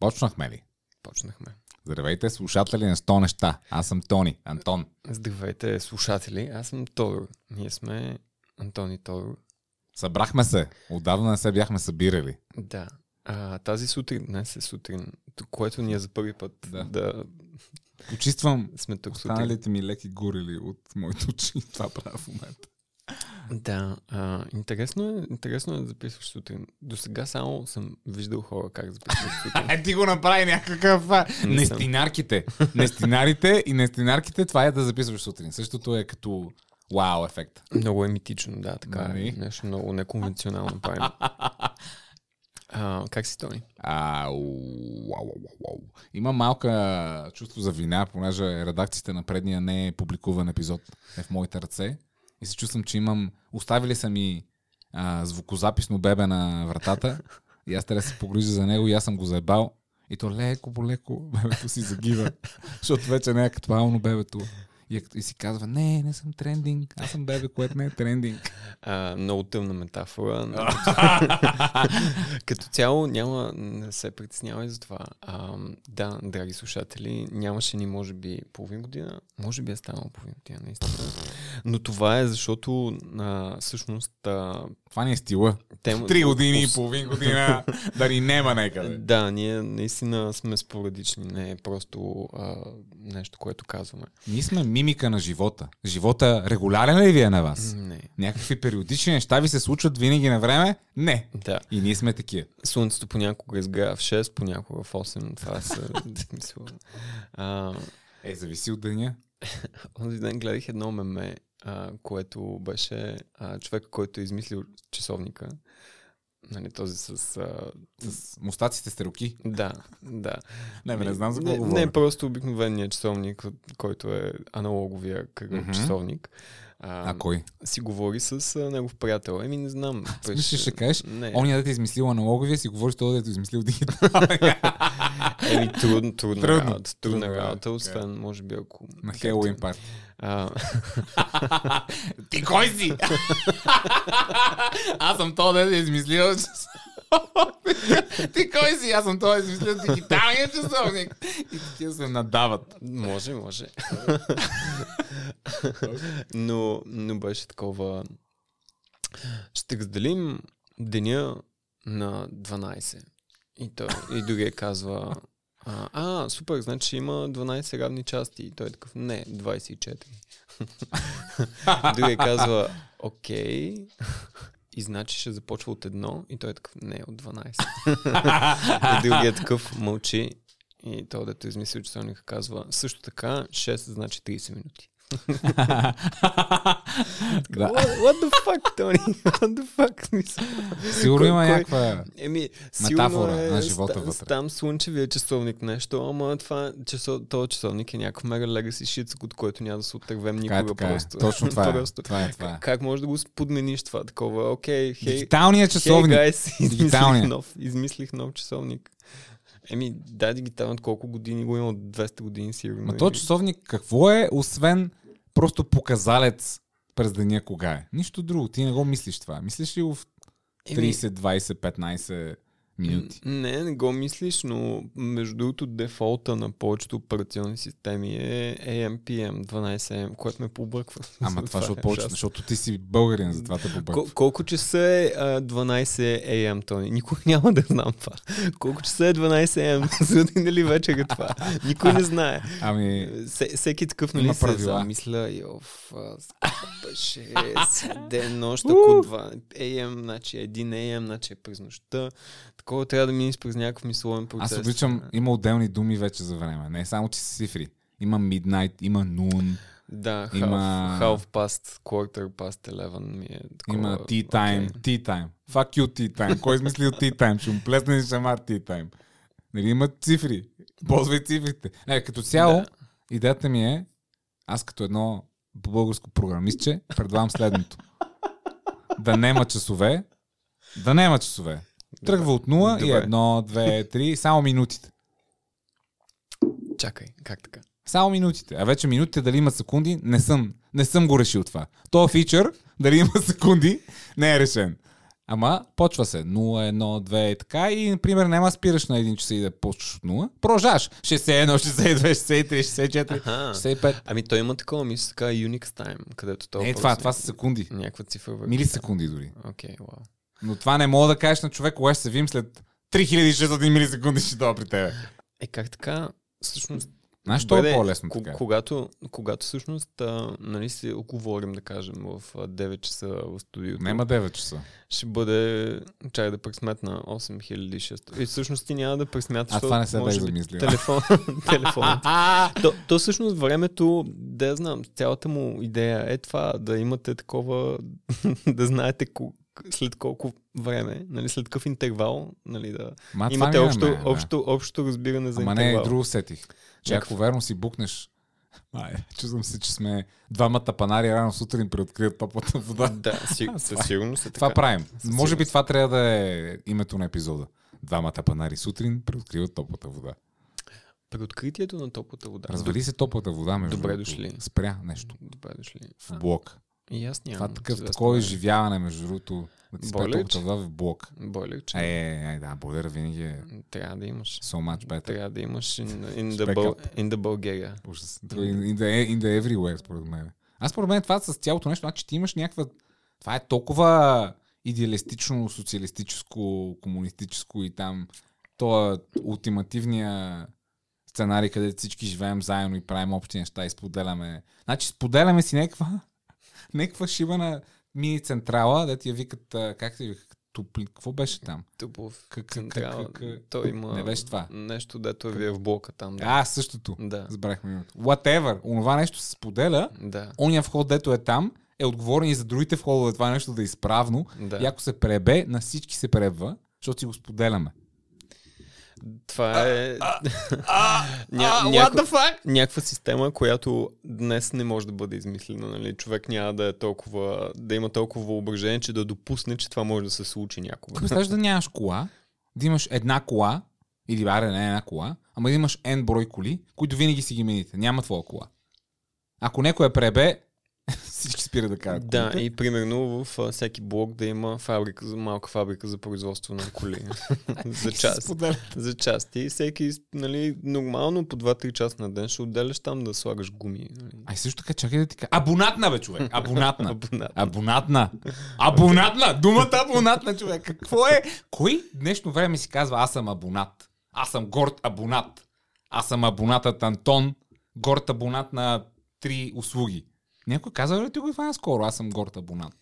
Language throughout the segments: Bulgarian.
Почнахме ли? Почнахме. Здравейте, слушатели на 100 неща. Аз съм Тони, Антон. Здравейте, слушатели. Аз съм Тодор. Ние сме Антон и Тодор. Събрахме се. Отдавна не се бяхме събирали. Да. А, тази сутрин, днес е сутрин, което ни е за първи път Да. да, Почиствам сме тук останалите ми леки горили от моите очи. Това правя в момента. Да, а, интересно, е, интересно е да записваш сутрин. До сега само съм виждал хора как записват сутрин. Е, ти го направи някакъв... а, съм. Нестинарките. Нестинарите и нестинарките, това е да записваш сутрин. Същото е като вау ефект. Много е митично, да, така е. Нали? Нещо много неконвенционално правим. А, как си, Тони? А, уау, уау, уау, уау. Има малка чувство за вина, понеже редакцията на предния не е публикуван епизод е в моите ръце. И се чувствам, че имам... Оставили са ми а, звукозаписно бебе на вратата и аз трябва да се погрижа за него и аз съм го заебал. И то леко по леко бебето си загива, защото вече не е актуално бебето. И, е- и си казва, не, не съм трендинг, аз съм бебе, което не е трендинг. А, много тъмна метафора. но Като цяло няма, не се притеснявай за това. А, да, драги слушатели, нямаше ни може би половин година. Може би е станало половин година, наистина. Но това е защото а, всъщност а, Това ни е стила. тема... Три години и половин година да ни нема някъде. Да, ние наистина сме спорадични, не е просто а, нещо, което казваме. Ние сме мимика на живота. Живота регулярен ли ви е на вас? Не. Някакви периодични неща ви се случват винаги на време? Не. Да. И ние сме такива. Слънцето понякога изгрява в 6, понякога в 8. Това са... а, Е, зависи от деня. Онзи ден гледах едно меме, а, което беше а, човек, който е измислил часовника. Нали, този с... А, С мустаците сте руки. да, да. Не, бе, не знам за не, какво не говоря. е просто обикновения часовник, който е аналоговия кръгъл Мгм. часовник. А, А кой? си говори с а, негов приятел. Еми, не знам. Мислиш, ще кажеш, Не. Оня да те измислил аналоговия, си говориш това да те измислил дигиталния. Еми, трудно, трудно, Трудно. работа. Трудна работа, е. освен, може би, ако... На Хелуин парти. Ти кой си? Аз съм то да е измислил Ти кой си? Аз съм то да е измислил дигиталния часовник. И такива се надават. Може, може. но, но беше такова. Ще разделим деня на 12. И, той, и другия казва, а, а, супер, значи има 12 равни части. И той е такъв, не, 24. другия казва, окей. И значи ще започва от едно. И той е такъв, не, от 12. и другия такъв мълчи. И той, дето е измислил часовника, казва също така 6 значи 30 минути. What, the fuck, Тони? What the fuck? Сигурно има някаква... Еми, Метафора е на живота вътре. Там слънчевия часовник нещо, ама това, този часовник е някакъв мега легаси шит, от който няма да се отървем е, никога е. просто. Точно това е. Това е, това. Как може да го подмениш това такова? Окей, хей, Дигиталният часовник. Дигиталния. нов, измислих нов часовник. Еми, да, дигитален от колко години го има? От 200 години сигурно. Ма то часовник какво е, освен просто показалец през деня кога е? Нищо друго. Ти не го мислиш това. Мислиш ли го в Еми, 30, 20, 15 минути? Не, не го мислиш, но между другото дефолта на повечето операционни системи е AM-PM 12AM, което ме побърква. Ама това, е защото, повече, ужасно. защото ти си българин, затова те Кол- побърква. колко часа е а, 12 AM, Тони? Никой няма да знам това. Колко часа е 12 AM? Сутрин или вечер е това? Никой не знае. Ами, Се, всеки такъв, нали, се замисля, йоф, беше ден, нощ, ако 2 AM, значи 1 AM, значи е през нощта. Такова трябва да минеш през някакъв мисловен процес. аз обичам, има отделни думи вече за време. Не е само, че са цифри. Има midnight, има noon, Да, half, Има- half past, quarter past 11 ми е такова. има tea time, окей. tea time. Fuck you tea time. Кой е измислил tea time? Ще му плесне и шамар tea time. Нали има цифри? Ползвай цифрите. Не, като цяло, Да. идеята ми е, аз като едно българско програмистче, предлагам следното. Да нема часове, да нема часове. Тръгва от 0 и Добре. 1, 2, 3, само минутите. Чакай, как така? Само минутите. А вече минутите дали има секунди, не съм, не съм го решил това. То фичър, дали има секунди, не е решен. Ама почва се 0, 1, 2 и така и, например, няма спираш на 1 часа и да почваш от 0. Продължаваш. 61, 62, 63, 64, Аха. 65. Ами той има такова, мисля така, Unix time, където то Не, това, това са секунди. Някаква цифра. Милисекунди дори. Окей, вау. Но това не мога да кажеш на човек, кога ще се видим след 3600 милисекунди ще дойда при тебе. Е, как така? Всъщност, Знаеш, то е по-лесно така. когато, когато всъщност, а, нали се оговорим, да кажем, в а, 9 часа в студиото, Нема 9 часа. ще бъде, чай да пресметна 8600. И всъщност ти няма да пресмяташ, А това не се може бях би замислил. Телефон, телефонът. То, то всъщност времето, да знам, цялата му идея е това, да имате такова, да знаете след колко време, нали, след какъв интервал, нали, да Ма, това имате общо, мен, да. общо, общо разбиране за Ама интервал. не, друго сетих. Че ако верно си букнеш Ай, чувствам се, че сме двамата панари рано сутрин преоткрият топлата вода. Да, си, със сигурност е Това така. правим. Със Може би това трябва да е името на епизода. Двамата панари сутрин преоткриват топлата вода. При откритието на топлата вода. Развали се топлата вода между Добре дошли. Спря нещо Добре дошли. в блок. И аз нямам. Това такъв, известно такова изживяване между другото. Да ти Бойлер, че? вода в блок. Бойлер, че Е, е, е, да, бойлера винаги е трябва да имаш. so much better. Трябва да имаш in, in, the, Bul- in the Bulgaria. Ужас. Това е In the, in the everywhere, според мен. Аз според мен това с цялото нещо, значи ти имаш някаква... Това е толкова идеалистично, социалистическо, комунистическо и там то е ултимативния сценарий, където всички живеем заедно и правим общи неща и споделяме. Значи споделяме си някаква, някаква шибана мини централа, да ти я викат, как се вика, тупли, какво беше там? Тупов Как- Той има Не беше това. нещо, дето ви е в блока там. Да. А, същото. Да. Забрахме името. Whatever. Онова нещо се споделя, Да. ония вход, дето е там, е отговорен и за другите входове това нещо да е изправно. да. И ако се пребе, на всички се пребва, защото си го споделяме. Това е Ня, а, няко- what the fuck? някаква система, която днес не може да бъде измислена. Нали? Човек няма да е толкова, да има толкова въображение, че да допусне, че това може да се случи някога. Представяш да нямаш кола, да имаш една кола, или аре не една кола, ама да имаш N брой коли, които винаги си ги мените. Няма твоя кола. Ако някой е пребе, всички спира да карат Да, колите. и примерно в всеки блок да има фабрика, малка фабрика за производство на коли. за И се час. споделят. За части. И всеки, нали, нормално по 2-3 часа на ден ще отделяш там да слагаш гуми. Нали. Ай също така, чакай да ти кажа. Абонатна, бе, човек. Абонатна. Абонат. Абонатна. Абонатна. Думата абонатна, човек. Какво е? Кой днешно време си казва аз съм абонат? Аз съм горд абонат. Аз съм абонатът Антон, горд абонат на три услуги. Някой каза ли ти го това наскоро? Аз съм горд абонат.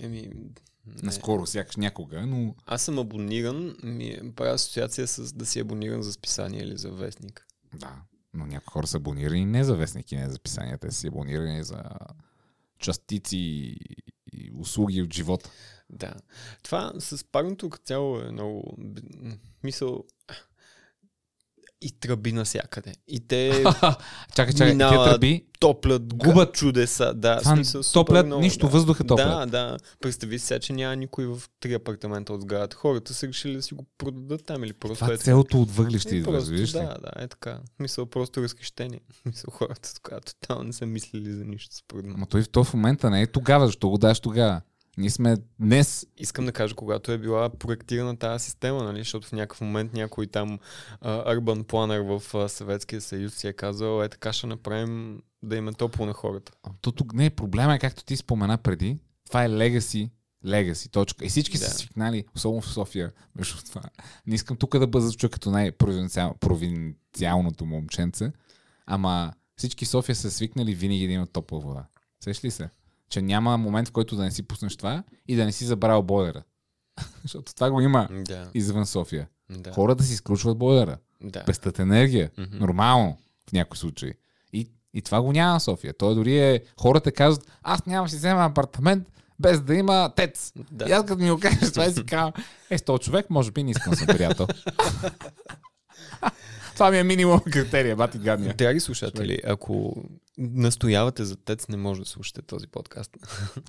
Еми, не. Наскоро, сякаш някога, но... Аз съм абониран, ми правя асоциация с да си абониран за списание или за вестник. Да, но някои хора са абонирани не за вестники, не за писания. Те са абонирани за частици и услуги от живота. Да. Това с парното като цяло е много... Мисъл... И тръби навсякъде. И те чакай, чакай, тия Минават, тръби топлят, Губят. чудеса. Да, Това смисъл, топлят много, нищо, да. въздуха топлят. Да, да. Представи си сега, че няма никой в три апартамента от сградата. Хората са решили да си го продадат там или просто Това е целото от въглища Е, идва, разбираш да, да, е така. Мисъл, просто разхищение. Мисъл, хората така тотално не са мислили за нищо, според мен. Ама той в този момента не е тогава, защо го даш тогава? Ние сме днес. Искам да кажа, когато е била проектирана тази система, нали, защото в някакъв момент някой там а, urban planner в а, Съветския съюз си е казал, е така ще направим да им е топло на хората. А, То тук не е проблема, е както ти спомена преди. Това е legacy. Legacy, точка. И всички Да. са свикнали, особено в София, между това. Не искам тук да бъда чуя като най-провинциалното момченце, ама всички в София са свикнали винаги да имат топла вода. Сеш ли се? Че няма момент, в който да не си пуснеш това и да не си забравил бойлера. Защото това го има Да, извън София. да. Хората си изключват бойлера. да. пестат енергия. Мгм. Нормално в някои случаи. И, и това го няма в София. Той дори е... Хората казват, аз няма си взема апартамент без да има тец. Да. И аз като ми го кажеш, това и си казвам, е, с този човек може би не искам съм приятел. това ми е минимум критерия, бати гадния. Драги слушатели, ако настоявате за тец, не може да слушате този подкаст.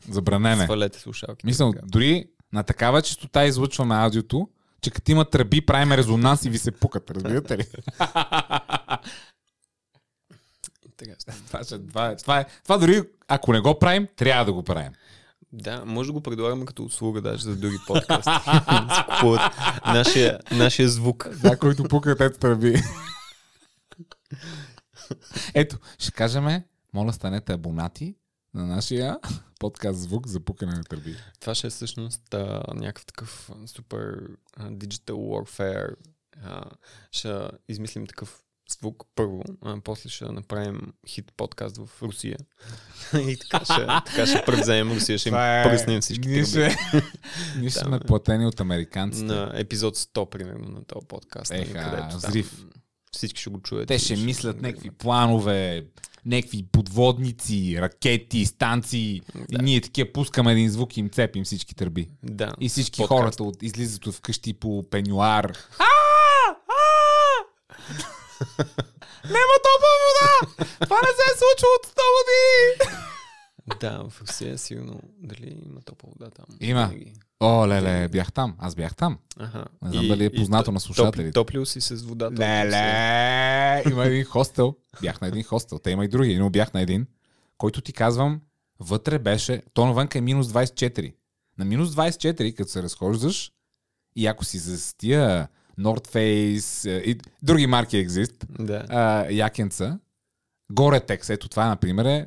Забранене. Свалете слушалките. Мисля, дори на такава частота излъчваме аудиото, че като има тръби, правим резонанс и ви се пукат. Разбирате ли? Това, това, е, това, е, това дори ако не го правим, трябва да го правим. Да, може да го предлагаме като услуга даже за други подкасти. Купуват нашия, нашия звук. Да, който пука, ето тръби. Ето, ще кажем, моля станете абонати на нашия подкаст звук за пукане на търби. Това ще е всъщност а, някакъв такъв супер а, digital warfare. А, ще измислим такъв звук първо, а после ще направим хит подкаст в Русия. И така ще, така ще превземем Русия, ще им е- пръснем всички Ние, тръби. ще, ние ще сме платени от американците. На епизод 100, примерно, на този подкаст. нали, Еха, където там взрив. Всички ще го чуят. Те и ще мислят някакви планове, някакви подводници, ракети, станции. И Да. ние такива пускаме един звук и им цепим всички търби. Да. И всички Подкаст. хората от, излизат от вкъщи по пенюар. Нема топла вода! Това не се е случило от 100 години! Да, в Русия сигурно дали има топла вода там. Има. О, леле, бях там. Аз бях там. Аха. Не знам дали е познато на слушателите. Топли, топлил си с водата. Леле, има един хостел. Бях на един хостел. Те има и други, но бях на един, който ти казвам, вътре беше, то навънка е минус 24. На минус 24, като се разхождаш, и ако си за тия North Face е, и други марки екзист, Да. а, якенца, Gore-Tex, ето това, например, е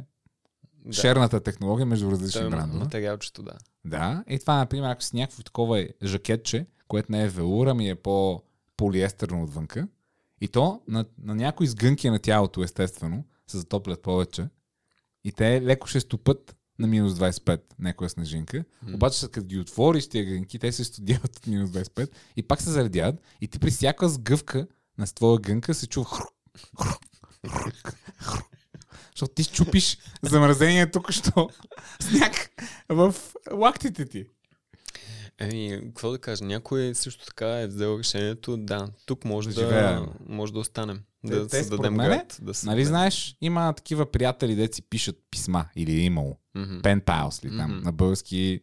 да. шерната технология между Той различни е брандове. материалчето, да. Да, и това, например, ако си някакво такова жакетче, което не е велура, ми е по-полиестерно отвънка, и то на, на някои сгънки на тялото, естествено, се затоплят повече, и те леко ще стопът на минус 25, някоя снежинка, М. обаче след като ги отвориш тия гънки, те се студяват от минус 25 и пак се заредяват и ти при всяка сгъвка на твоя гънка се чува хрук, хрук, хрук, хрук. Защото ти щупиш замразение тук, що сняг в лактите ти. Еми, какво да кажа, някой също така е взел решението, да, тук може Да да, може да останем, Те- да те, създадем мене, град. Да Нали знаеш, има такива приятели, де си пишат писма или е имало. Мгм. Пен паус ли там, Мгм. на български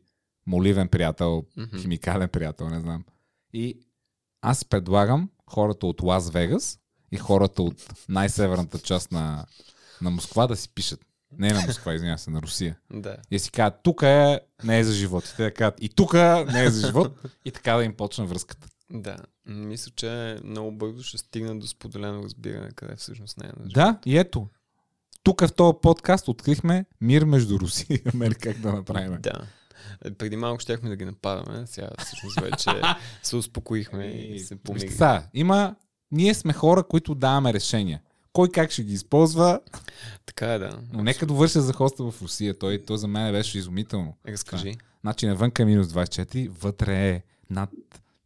моливен приятел, Мгм. химикален приятел, не знам. И аз предлагам хората от Лас Вегас и хората от най-северната част на, на Москва да си пишат. Не на Москва, извинявам се, на Русия. Да. И си кажат, тук е, не е за живот. И те кажат, и тук не е за живот. И така да им почне връзката. Да. Мисля, че много бързо ще стигна до споделено разбиране, къде всъщност не е. на живот. Да, и ето. Тук в този подкаст открихме мир между Русия и Америка, как да направим. Да. Е, Преди малко щяхме да ги нападаме, сега всъщност вече се успокоихме и се Вижте помирихме. има... Ние сме хора, които даваме решения. Кой как ще ги използва, Така е, да. но нека довърша за хоста в Русия. Той, то за мен беше изумително. Разкажи. Значи навънка е минус 24, вътре е над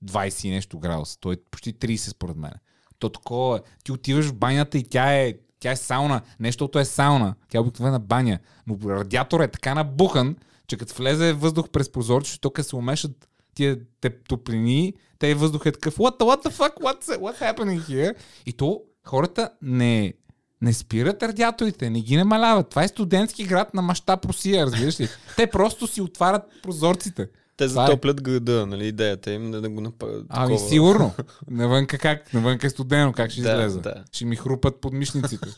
20 и нещо градуса. Той е почти 30 според мен. То такова е. Ти отиваш в банята и тя е, тя е сауна. Нещото е сауна. Тя е обикновена баня. Но радиатор е така набухан, че като влезе въздух през прозорчето, тук се умешат тия те топлини, те въздух е такъв what what the fuck, what's, what's happening here? И то хората не, не спират радиаторите, не ги намаляват. Това е студентски град на мащаб Русия, разбираш ли? Те просто си отварят прозорците. Те е. затоплят града, нали? Идеята им да го направят. Ами сигурно. Навънка как? Навънка е студено, как ще Да, излеза? да. Ще ми хрупат подмишниците.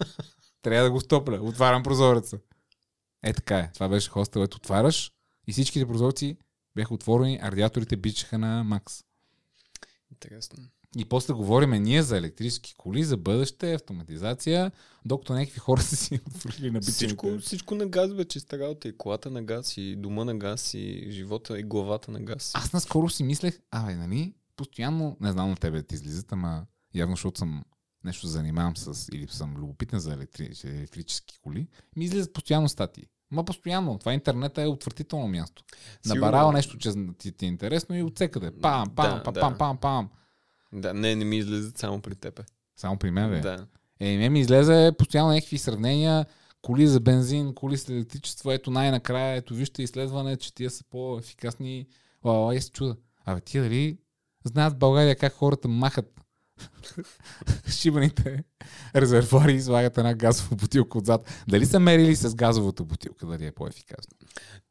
Трябва да го стопля. Отварям прозореца. Е така е. Това беше хостел. Ето отваряш и всичките прозорци бяха отворени, а радиаторите бичаха на макс. Интересно. И после говориме ние за електрически коли, за бъдеще, автоматизация, докато някакви хора са си отворили на Всичко, бичените. всичко на газ бе, чиста работа. И колата на газ, и дома на газ, и живота, и главата на газ. Аз наскоро си мислех, абе, нали, постоянно, не знам на тебе ти излизат, ама явно, защото съм нещо занимавам с, или съм любопитен за електри, електрически коли, ми излизат постоянно статии. Ма постоянно. Това интернета е отвратително място. Набарал нещо, че ти, ти е интересно и отсекъде. Пам, пам, Да, пам, да. пам, пам, пам. Да, не, не ми излизат само при тебе. Само при мен, бе. Да. Е, ме ми излезе постоянно някакви сравнения, коли за бензин, коли с електричество, ето най-накрая, ето вижте изследване, че тия са по-ефикасни. Ла, и се чуда. Абе, тия дали знаят в България как хората махат шибаните резервуари и слагат една газова бутилка отзад. Дали са мерили с газовата бутилка, дали е по-ефикасно?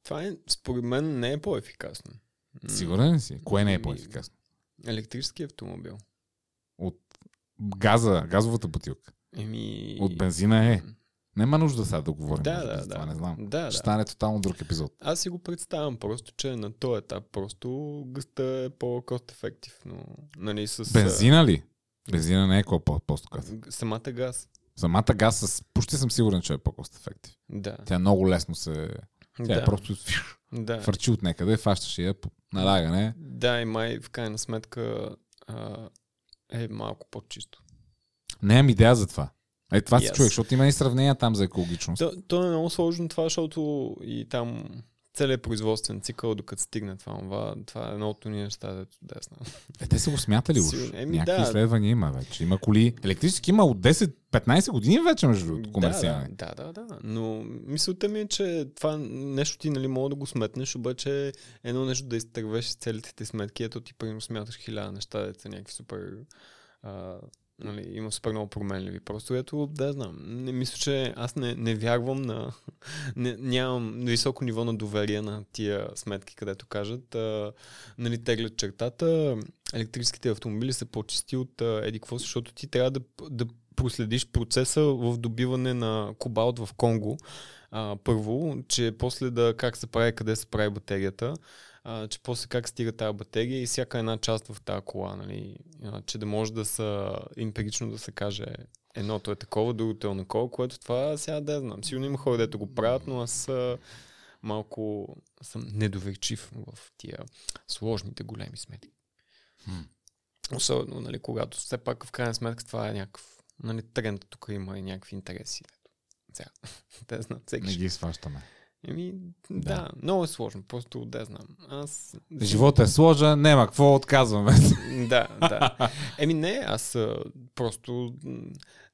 Това е, според мен, не е по-ефикасно. Сигурен ли си? Кое не е Ами, по-ефикасно? Електрически автомобил. От газа, газовата бутилка. Еми... От бензина е. Няма нужда сега да говорим. Да, да, да. Това не знам. Да, Ще да. стане тотално друг епизод. Аз си го представям просто, че на този етап просто гъста е по-кост ефектив, но нали с... Бензина ли? Бензина не е какво по просто а, каза. г- Самата газ. Самата газ с... почти съм сигурен, че е по-кост ефектив. Да. Тя много лесно се... Тя да. е просто да. фърчи от някъде, фащаш я по налагане. Да, и май в крайна сметка а, е малко по-чисто. Нямам идея за това. Е, това Yes. човек, защото има и сравнения там за екологичност. То, то е много сложно това, защото и там целият производствен цикъл, докато стигне това, това, това е едно от неща, дето да знам. Е, те са го смятали уж. Еми, Някакви да. изследвания има вече. Има коли. Електрически има от 10-15 години вече, между другото, комерциални. Да, да, да, да. Но мисълта ми е, че това нещо ти нали, мога да го сметнеш, обаче едно нещо да изтървеш целите ти сметки, ето ти примерно смяташ хиляда неща, дето са някакви супер... А, нали, има супер много променливи. Просто ето, да знам. Не мисля, че аз не, не вярвам на... Не, нямам високо ниво на доверие на тия сметки, където кажат, а, нали, теглят чертата, електрическите автомобили са по-чисти от а, еди какво, защото ти трябва да, да проследиш процеса в добиване на кобалт в Конго. А, първо, че после да как се прави, къде се прави батерията, а, че после как стига тази батерия и всяка една част в тази кола, нали, а, че да може да са емпирично да се каже едното е такова, другото е онакова, което това сега да знам. Сигурно има хора, дето го правят, но аз а, малко съм недоверчив в тия сложните големи сметки. Хм. Особено, нали, когато все пак в крайна сметка това е някакъв нали, тренд, тук има и някакви интереси. Сега, да знам, всеки Не ги сващаме. Еми, да. Да. много е сложно, просто да знам. Аз... Живота е сложен, няма какво отказваме. Да, да. Еми не, аз просто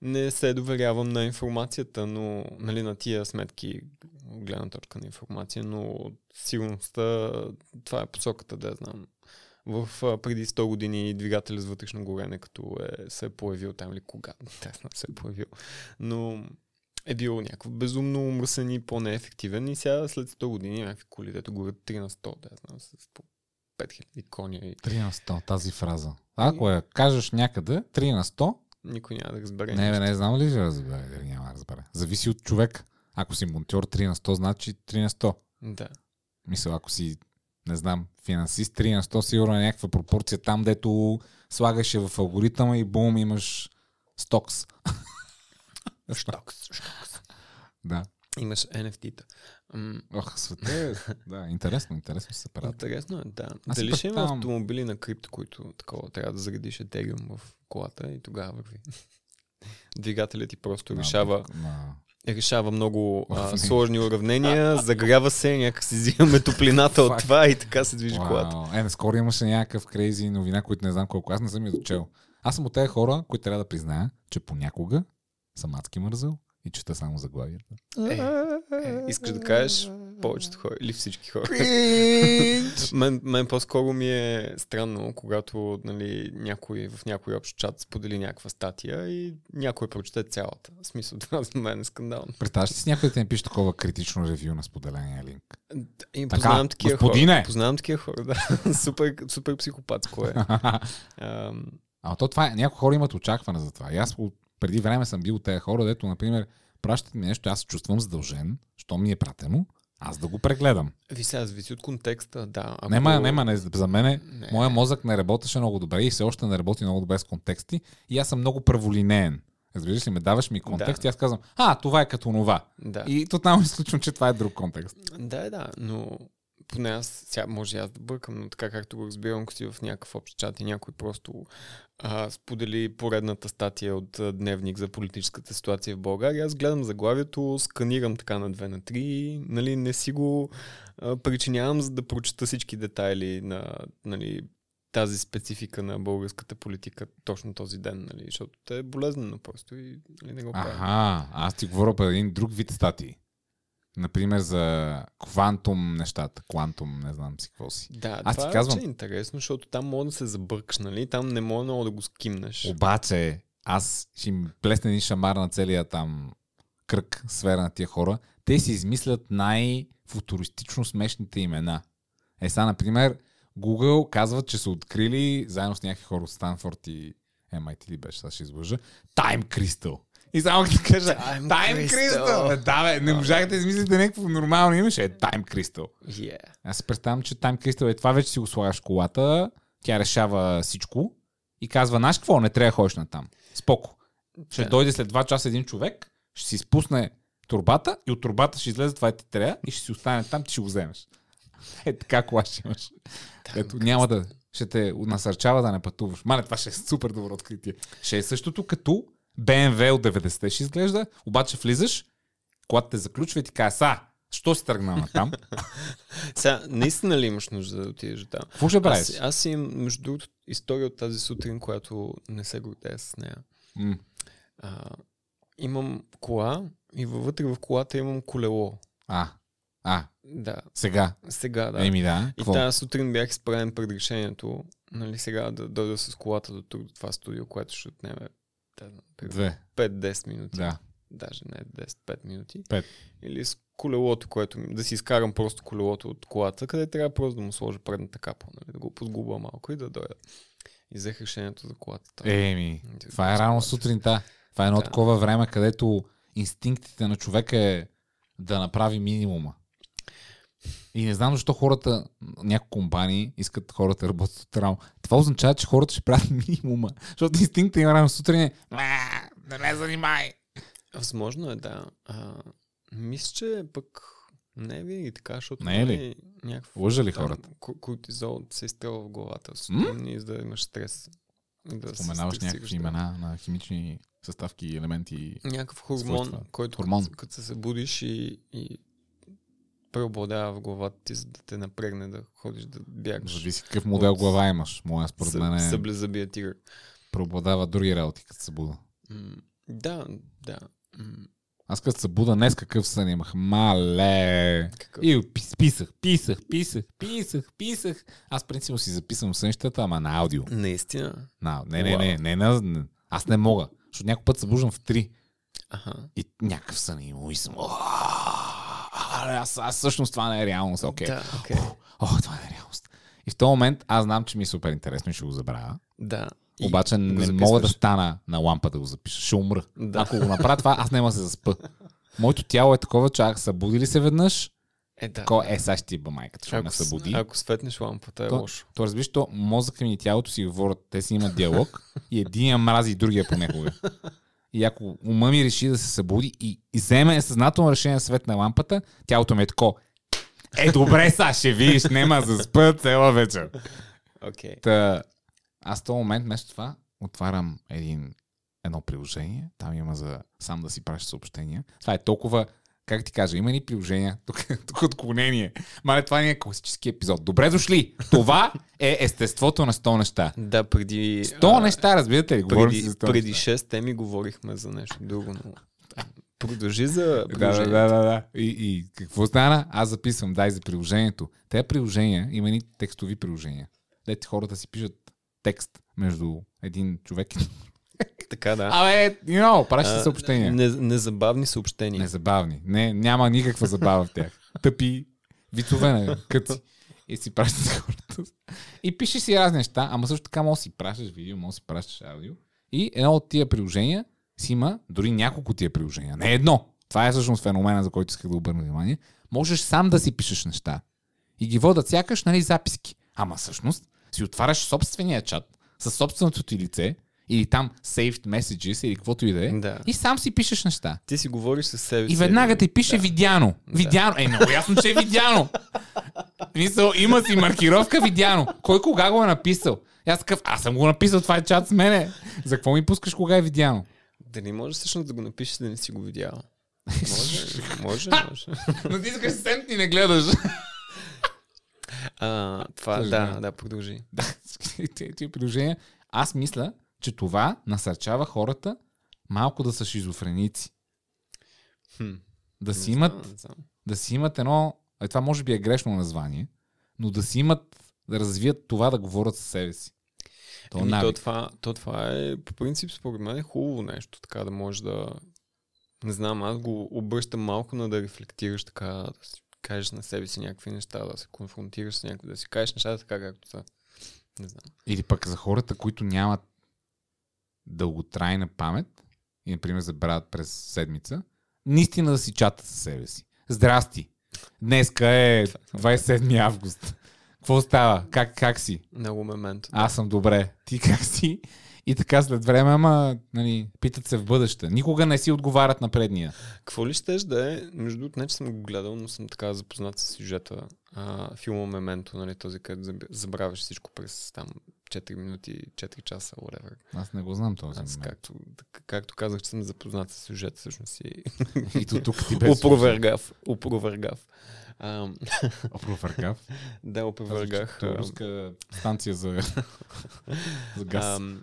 не се доверявам на информацията, но нали, на тия сметки, гледна точка на информация, но сигурността, това е посоката, да я знам. В преди 100 години двигателя с вътрешно горене, като е, се е появил там или кога, знам, се е появил. Но е бил някакъв безумно мръсен и по-неефективен и сега след 100 години някакви коли, дето горят 3 на 100, да знам, с по 5000 коня и 3 на 100, тази фраза. Ако я кажеш някъде, 3 на 100, никой няма да разбере. не, бе, не знам ли ще разбере, дали няма да разбере. Зависи от човек. Ако си монтьор 3 на 100, значи 3 на 100. Да. Мисля, ако си, не знам, финансист 3 на 100, сигурно е някаква пропорция там, дето слагаш я в алгоритъма и бум, имаш стокс. Штокс, штокс. Да. Имаш NFT-та. М, Ох, света е. Да, интересно, интересно се правят. Интересно е, да. Аз Дали ще има автомобили на крипто, които такова трябва да заредиш Ethereum в колата и тогава върви. Двигателят ти просто решава, На... решава много а, сложни уравнения, загрява се, някак си взимаме топлината от това и така се движи колата. Вау. Е, наскоро имаше някакъв крейзи новина, които не знам колко. Аз не съм я дочел. Аз съм от тези хора, които трябва да призная, че понякога съм адски мързал и чета само заглавията. Е, е, искаш да кажеш повечето хора или всички хора. мен, мен по-скоро ми е странно, когато нали, някой в някой общ чат сподели някаква статия и някой прочете цялата. В смисъл, това за мен е скандално. Представяш ли си някой да ти напише такова критично ревю на споделения линк? И Така, познавам такива господине! хора. Познавам такива хора, да. супер, супер психопатско е. Ам, А то това е, някои хора имат очакване за това. И аз преди време съм бил тези хора, дето, например, пращат ми нещо, аз се чувствам задължен, що ми е пратено, аз да го прегледам. Ви сега зависи от контекста, да. Ако... Нема, нема, не, за мен Не. моя мозък не работеше много добре и все още не работи много добре с контексти и аз съм много праволинеен. Разбираш ли, ме даваш ми контекст Да. и аз казвам, а, това е като нова. Да. И тотално изключвам, че това е друг контекст. Да, да, но поне аз, сега може аз да бъркам, но така както го разбирам, ако си в някакъв общ чат и някой просто а, сподели поредната статия от а, Дневник за политическата ситуация в България, аз гледам заглавието, сканирам така на 2 на 3, нали, не си го а, причинявам, за да прочета всички детайли на нали, тази специфика на българската политика точно този ден, нали, защото е болезнено просто и нали, не го правя. Аха, аз ти говоря по един друг вид статии. Например, за квантум нещата. Квантум, не знам си какво си. Да, Аз това ти казвам- е интересно, защото там може да се забъркаш, нали? Там не може много да го скимнеш. Обаче, аз ще им плесна един шамар на целия там кръг, сфера на тия хора. Те си измислят най-футуристично смешните имена. Е, сега, например, Google казват, че са открили, заедно с някакви хора от Станфорд и MIT ли беше, сега ще излъжа, Time Crystal. И само като кажа Time Тайм Crystal. Кристал. Да, бе, не можах да измислите някакво нормално име, ще е Тайм. Yeah. Аз се представям, че Тайм Кристал е това вече си го слагаш колата, тя решава всичко и казва, знаеш какво, не трябва да ходиш на там. Споко. Ще Да. дойде след 2 часа един човек, ще си спусне турбата и от турбата ще излезе това ти трябва и ще си остане там, ти ще го вземеш. Е, така кола ще имаш. Ето, няма да, ще те насърчава да не пътуваш. Мале, това ще е супер добро откритие. Ще е същото като BMW от 90-те ще изглежда, обаче влизаш, колата те заключва и ти казва, са, що си тръгнал на там? Сега, наистина ли имаш нужда да отидеш там? Какво ще Аз, правиш? аз имам, между другото, история от тази сутрин, която не се гордея с нея. М, А, имам кола и вътре в колата имам колело. А, а, Да, сега. сега да. Еми да. и Какво? тази сутрин бях изправен пред решението, нали сега да дойда с колата до тук, до това студио, което ще отнеме да, знам, примерно Две. 5-10 минути. Да. Даже не 10-5 минути. Пет. Или с колелото, което да си изкарам просто колелото от колата, къде трябва просто да му сложа предната капа, нали, да го подгуба малко и да дойда. И взех решението за колата. Еми, Да, това е рано сутринта. Това е едно Да. такова време, където инстинктите на човека е да направи минимума. И не знам защо хората, някои компании искат хората да работят от рано. Това означава, че хората ще правят минимума. Защото инстинктът им рано сутрин е «Ма, да не занимай. Възможно е, да. А, мисля, че пък не е винаги така, защото Не е ли? някакъв Лъжа ли там хората? ко- кортизол се изстрелва в главата сутрин и за да имаш стрес. Да Споменаваш някакви имена на химични съставки елементи. Някакъв хормон, свойства. който Хормон. Като, като се събудиш и, и преобладава в главата ти, за да те напрегне да ходиш да бягаш. Зависи какъв модел От- глава имаш. Моя според Съ- мен е тигър. преобладава други работи, като се буда. М, Да, да. М, Аз като се буда днес какъв сън имах. Мале. Какъв? И пис- писах, писах, писах, писах, писах. Аз принципно си записвам сънищата, ама на аудио. Наистина. На, не, не, не, не, не, не, аз не мога. Защото някой път събуждам в 3 Аха. и някакъв сън има и съм. «Ааа, Аз, аз всъщност това не е реалност. Окей. Да, окей. О, това не е реалност. И в този момент аз знам, че ми е супер интересно и ще го забравя. Да. И Обаче не записваш. мога да стана на лампа да го запиша. Ще умра. Да. Ако го направя това, аз няма да се заспа. Моето тяло е такова, че ако събуди ли се веднъж, Е, да. такова е, сега ще ти ба майката, ще ме събуди. ако светнеш лампата е То- лошо. То разбираш, то мозъка ми и тялото си говорят, те си имат диалог и един мрази и другия понякога. И ако ума ми реши да се събуди и, вземе съзнателно решение да светне лампата, тялото ми е тако. Е, добре, са, ще видиш, нема за спът цела вечер. Окей. Та, аз в този момент, вместо това, отварям един, едно приложение. Там има за сам да си пращаш съобщения. Това е толкова, как ти кажа, има ни приложения, тук, тук отклонение. Мале, това ни е класически епизод. Добре дошли! Това е естеството на 100 неща. Да, преди... 100 а, неща, разбирате ли? Говорим Преди, за 100 преди неща. 6 теми говорихме за нещо друго, но... Продължи за Да, да, приложението. да, да, да. И, и какво стана? Аз записвам, дай за приложението. Те приложения, има ни текстови приложения. Дете хората си пишат текст между един човек и Така, да. Абе, you know, праща съобщения. Не, незабавни съобщения. Незабавни. Не, няма никаква забава в тях. Тъпи вицове на къци. И си пращаш хората. И пишеш си разни неща, ама също така може да си пращаш видео, може да си пращаш аудио. И едно от тия приложения си има дори няколко тия приложения. Не едно. Това е всъщност феномена, за който исках да обърна внимание. Можеш сам да си пишеш неща. И ги водят сякаш, нали, записки. Ама всъщност си отваряш собствения чат със собственото ти лице или там saved messages или каквото и да е. Да. И сам си пишеш неща. Ти си говориш със себе И си. веднага ти пише видяно. Видяно. Е, много ясно, че е видяно. Мисъл, има си маркировка видяно. Кой кога го е написал? И аз такъв, аз съм го написал, това е чат с мене. За какво ми пускаш кога е видяно? Дали можеш всъщност да го напишеш, да не си го видял? Може, може, може. Но ти искаш сент и не гледаш. А, това, да, да, продължи. Да, тези приложения. Аз мисля, че това насърчава хората малко да са шизофреници. Хм. Да си имат знам, знам. да си имат едно, е, това може би е грешно название, но да си имат, да развият това да говорят със себе си. То, Еми, то, това, то това е по принцип според мен е хубаво нещо, така да можеш да не знам, аз го обръщам малко на да рефлектираш така, да си кажеш на себе си някакви неща, да се конфронтираш с някакви, да си кажеш нещата така както са. Не знам. Или пък за хората, които нямат дълготрайна памет, и, например, забравят през седмица, наистина да си чатат със себе си. Здрасти! Днеска е 27 август. Какво става? Как, как си? Много мементо. Аз съм добре. Ти как си? И така след време, ама, нали, питат се в бъдеще. Никога не си отговарят на предния. Какво ли щеш да е? Между другото, не че съм го гледал, но съм така запознат с сюжета. А, филма Мементо, нали, този, където заб- забравяш всичко през там 4 минути, 4 часа, whatever. Аз не го знам този Аз, момент. както, както казах, че съм запознат с сюжета, всъщност и И то тук ти опровергав. Опровергав. Опровергав. да, опровергах. Като а, руска станция за, за газ. Ам,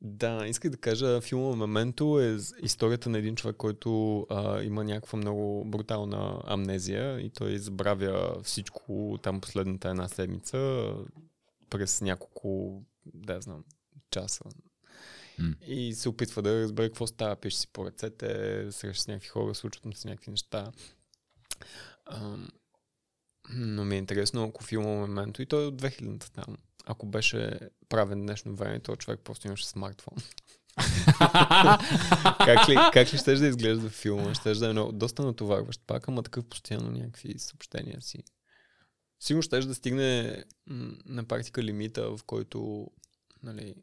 да, исках да кажа, филма Мементо е историята на един човек, който а, има някаква много брутална амнезия и той забравя всичко там последната една седмица през няколко, да знам, часа. И се опитва да разбере какво става, пише си по ръцете, среща с някакви хора, случват му се някакви неща. Ам, но ми е интересно, ако филма Мементо, и той е от 2000-та там, ако беше правен днешно време, то човек просто имаше смартфон. как, ли, как ли щеш да изглежда филма? Щеш да е много, доста натоварващ пак, ама такъв постоянно някакви съобщения си. Сигурно щеш да стигне на практика лимита, в който нали,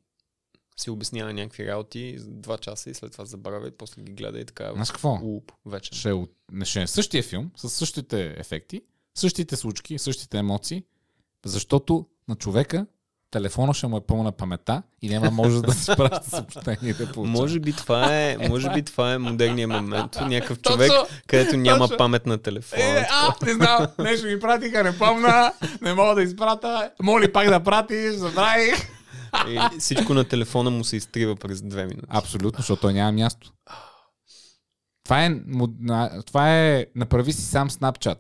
си обяснява някакви работи два часа и след това забравя и после ги гледа и така. Знаеш какво? Луп, вече. Ще, е от- ще е същия филм, с същите ефекти, същите случки, същите емоции, защото на човека телефона ще му е пълна памета и няма може да се праща съобщение и да. Може би това е, може би това е модерният момент. Някакъв човек, където няма памет на телефона. Е, а, не знам, нещо ми пратиха, не помна, не мога да изпрата, моли пак да пратиш, забравих. И всичко на телефона му се изтрива през две минути. Абсолютно, защото той няма място. Това е, това е, направи си сам Snapchat.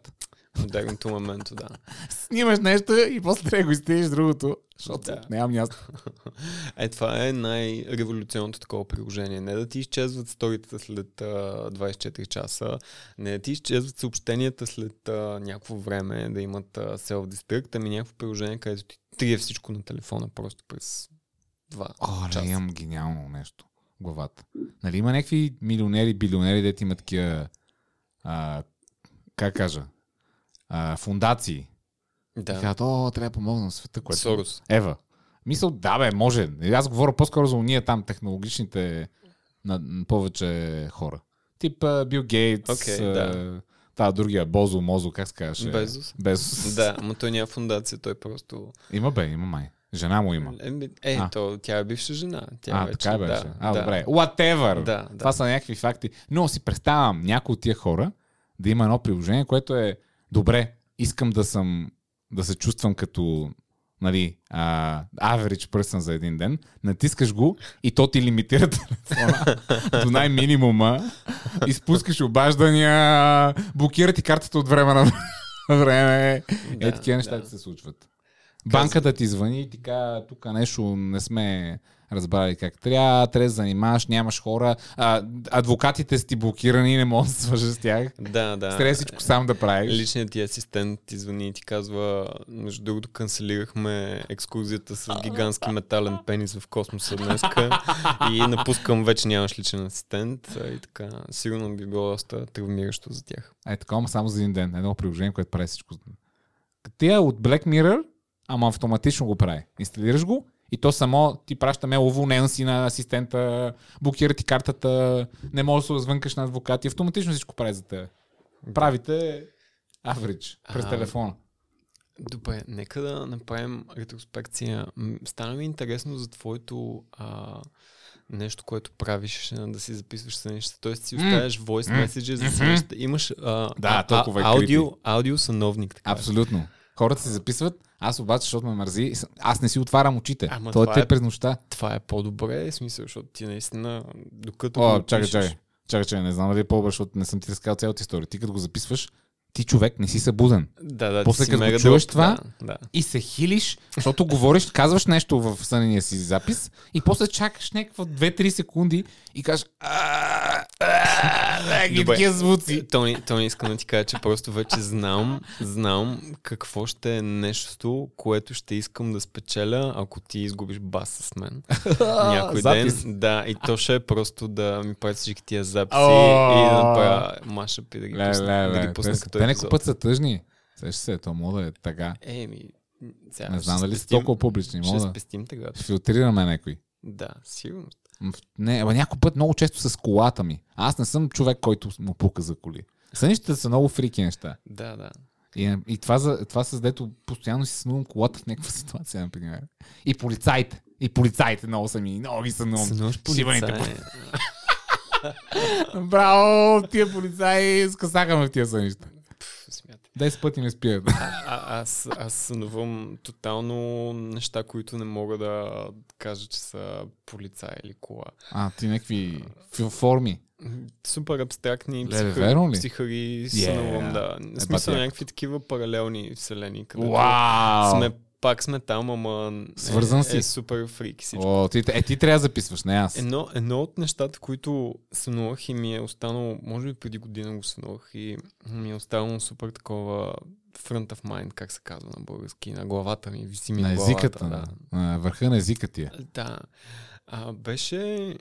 Модерното моменто, да. Снимаш нещо и после трябва да го изтееш другото, защото Да. няма място. Е, това е най-революционното такова приложение. Не да ти изчезват сторите след а, 24 часа, не да ти изчезват съобщенията след а, някакво време, да имат а, self-destruct, ами някакво приложение, където ти трие всичко на телефона просто през два О, часа. не, имам гениално нещо главата. Нали има някакви милионери, билионери, дето имат такива, а, как кажа, а, фундации. И Да. казват, о, трябва да помогна на света, което... Сорос. Ева. Мисъл, да бе, може. Аз говоря по-скоро за уния там технологичните на, на повече хора. Тип а, Бил Гейтс, а, да. Та, другия, Бозо, Мозо, как се казваше? Безос. Безос. Да, но той няма фундация, той просто... Има бе, има май. Жена му има. Е, е А. то, тя е бивша жена. Тя а, вече, така беше. Да, а, да. добре. Whatever. Да, да. Това са някакви факти. Но си представям някой от тия хора да има едно приложение, което е добре, искам да съм, да се чувствам като нали, а, average person за един ден, натискаш го и то ти лимитира телефона до най-минимума, изпускаш обаждания, блокира ти картата от време на време. Да, е, такива неща да. да. се случват. Банката ти звъни и ти казва, тук нещо не сме разбрали как трябва, трябва да занимаваш, нямаш хора, а, адвокатите са ти блокирани, не можеш да се свържеш с тях. Да, да. Трябва всичко сам да правиш. Личният ти асистент ти звъни и ти казва, между другото канцелирахме екскурзията с гигантски метален пенис в космоса днеска и напускам, вече нямаш личен асистент и така. Сигурно би било доста травмиращо за тях. Е, такова само за един ден. Едно приложение, което прави всичко. Тия от Black Mirror, ама автоматично го прави. Инсталираш го и то само ти праща мейл, уволнен си на асистента, блокира ти картата, не можеш да се развънкаш на адвокат и автоматично всичко прави за теб. Правите average през А, телефона. Добре, нека да направим ретроспекция. Стана ми интересно за твоето а, нещо, което правиш, да си записваш сънищата. Тоест си оставяш voice messages за сънищата. Имаш а, Да, а, толкова е а, аудио, аудио съновник. Така. Абсолютно. Хората се записват, аз обаче, защото ме мързи, аз не си отварям очите. Ама Той това те е- през нощта. Това е по-добре, смисъл, защото ти наистина, докато О, чакай, чакай. Чакай, чакай, не знам дали е по-добре, защото не съм ти разказал цялата история. Ти като го записваш, ти човек не си събуден. Да, да, После като го чуеш дълг, това, Да, да. и се хилиш, защото говориш, казваш нещо в сънения си запис и после чакаш някаква 2-3 секунди и кажеш "А, Добре. Такива звуци. Тони, Тони иска да ти кажа, че просто вече знам, знам какво ще е нещо, което ще искам да спечеля, ако ти изгубиш бас с мен. Някой Запис. ден. Да, и то ще е просто да ми правят всички тия записи О! и да направя машъп и да ги Ле, пусна, ле, да ле. ги пусна като те някой епизод. път са тъжни. Сеща се, то мога да е така. Еми, сега Не знам дали са толкова публични. Ще да спестим тега. филтрираме някой. Да, сигурно. Не, ама някой път много често с колата ми. Аз не съм човек, който му пука за коли. Сънищата са много фрики неща. Да, да. И, и това, за, това с дето постоянно си сънувам колата в някаква ситуация, например. И полицаите. И полицаите много са ми. Много ги сънувам. Сънуваш полицай. Браво! Тия полицаи скъсаха ме в тия сънища. Пф, Смятай. 10 пъти ме спият. А, аз, аз сънувам тотално неща, които не мога да кажа, че са полицай или кола. А, ти някакви форми. Супер абстрактни психари Yeah. сънувам, да. Е, В смисъл бати някакви такива паралелни вселени, където Вау! сме, пак сме там, ама Свързан е, си. е супер фрик всичко. О, ти, е, ти трябва да записваш, не аз. Едно, едно от нещата, които сънувах и ми е останало, може би преди година го сънувах и ми е останало супер такова front of mind, как се казва на български, на главата ми, виси ми на, на главата. езиката. Да. На върха на езика ти е. Да. А, беше...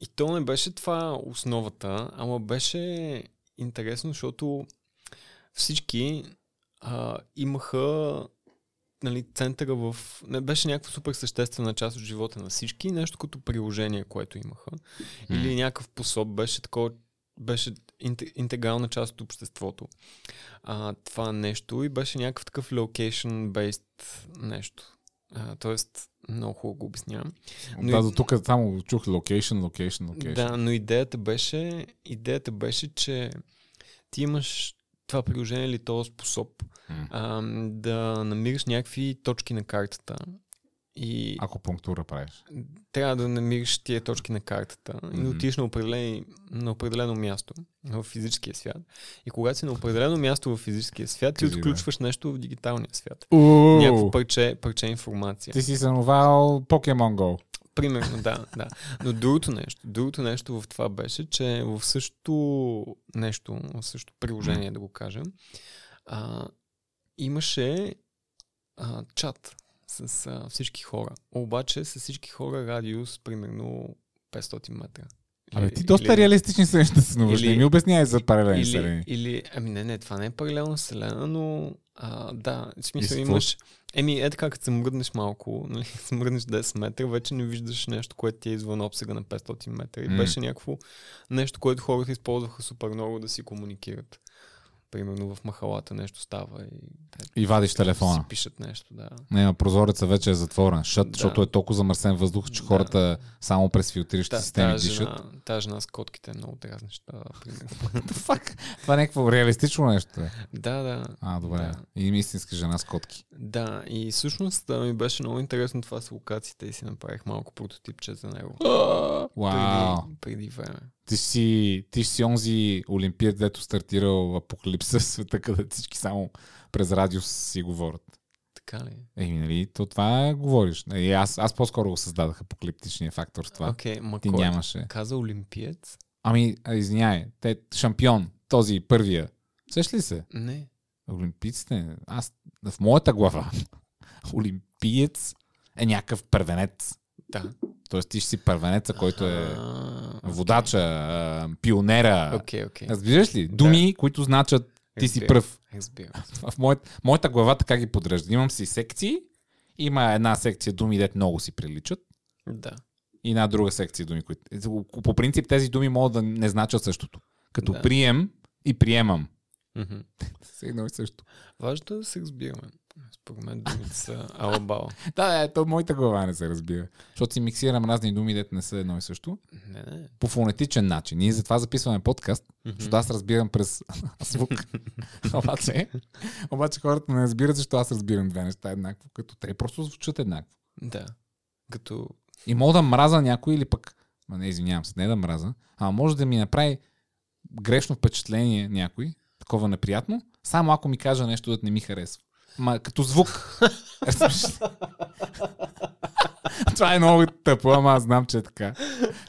И то не беше това основата, ама беше интересно, защото всички а, имаха нали, центъра в... Не беше някаква супер съществена част от живота на всички, нещо като приложение, което имаха. Или някакъв пособ беше такова, беше инте- интегрална част от обществото. А, това нещо и беше някакъв такъв location-based нещо. А, тоест, много хубаво го обяснявам. Но Да, и- до тук само чух локейшн, локейшн, локейшн. Да, но идеята беше, идеята беше, че ти имаш това приложение или този способ М. а, да намираш някакви точки на картата и Ако пунктура правиш. трябва да намираш тия точки на картата и да отидеш на, определени, на определено място в физическия свят. И когато си на определено място в физическия свят, ти Кажи, бе. отключваш нещо в дигиталния свят. Уу, Някакво парче, парче информация. Ти си сънувал Pokemon Go. Примерно, да, да. Но другото нещо, другото нещо в това беше, че в същото нещо, в същото приложение, да го кажем, а, имаше а, чат с а, всички хора. Обаче с всички хора радиус примерно 500 метра. Абе, Или- ти доста или- реалистични са неща сънуваш. или- Не ми обяснявай за паралелни или, вселени. или, ами не, не, това не е паралелна вселена, но а, да, в смисъл И с какво? имаш... Еми, е така, като се мръднеш малко, нали, се мръднеш 10 метра, вече не виждаш нещо, което ти е извън обсега на 500 метра. И М. беше някакво нещо, което хората използваха супер много да си комуникират. Примерно в махалата нещо става и И вадиш си телефона. пишат нещо, да. Не, ма прозореца вече е затворен, шът, Да. защото е толкова замърсен въздух, че Да. хората само през филтриращи Та, системи тази, дишат. жена, тази жена с котките е много дразнеща? Това е някакво реалистично нещо. Е. да, да. А, добре. Да. И има истинска жена с котки. Да, и всъщност да, ми беше много интересно това с локациите и си направих малко прототипче за него. Преди, преди време. Ти си, ти си онзи олимпият, дето стартирал апокалипса света, където всички само през радио си говорят. Така ли? Еми, нали, то това говориш. Нали, аз, аз по-скоро го създадах апокалиптичния фактор с това. Окей, ма Ти кой? нямаше. Каза олимпиец? Ами, извиняй, те, шампион, този първия. Сеш ли се? Не. Олимпийците, аз в моята глава, олимпиец е някакъв първенец. Да. Тоест ти ще си първенеца, който е А, водача, а, пионера. Окей, окей. Разбираш ли? Думи, които значат ти си пръв. В моят, моята глава така ги подрежда. Имам си секции. Има една секция думи, дет много си приличат. Да. И една друга секция думи, които... По принцип тези думи могат да не значат същото. Като Да. прием и приемам. Все едно и също. Важно е да се разбираме. Според мен думите са алабала. Да, да, то моята глава не се разбира. Защото си миксирам разни думи, дет не са едно и също. Не, не. По фонетичен начин. Ние затова записваме подкаст, защото аз разбирам през звук. обаче, обаче хората не разбират, защо аз разбирам две неща еднакво, като те просто звучат еднакво. Да. Като... И мога да мраза някой или пък, ма не извинявам се, не да мраза, а може да ми направи грешно впечатление някой, такова неприятно, само ако ми каже нещо, да не ми харесва. Ма като звук. Ли? Това е много тъпо, ама аз знам, че е така.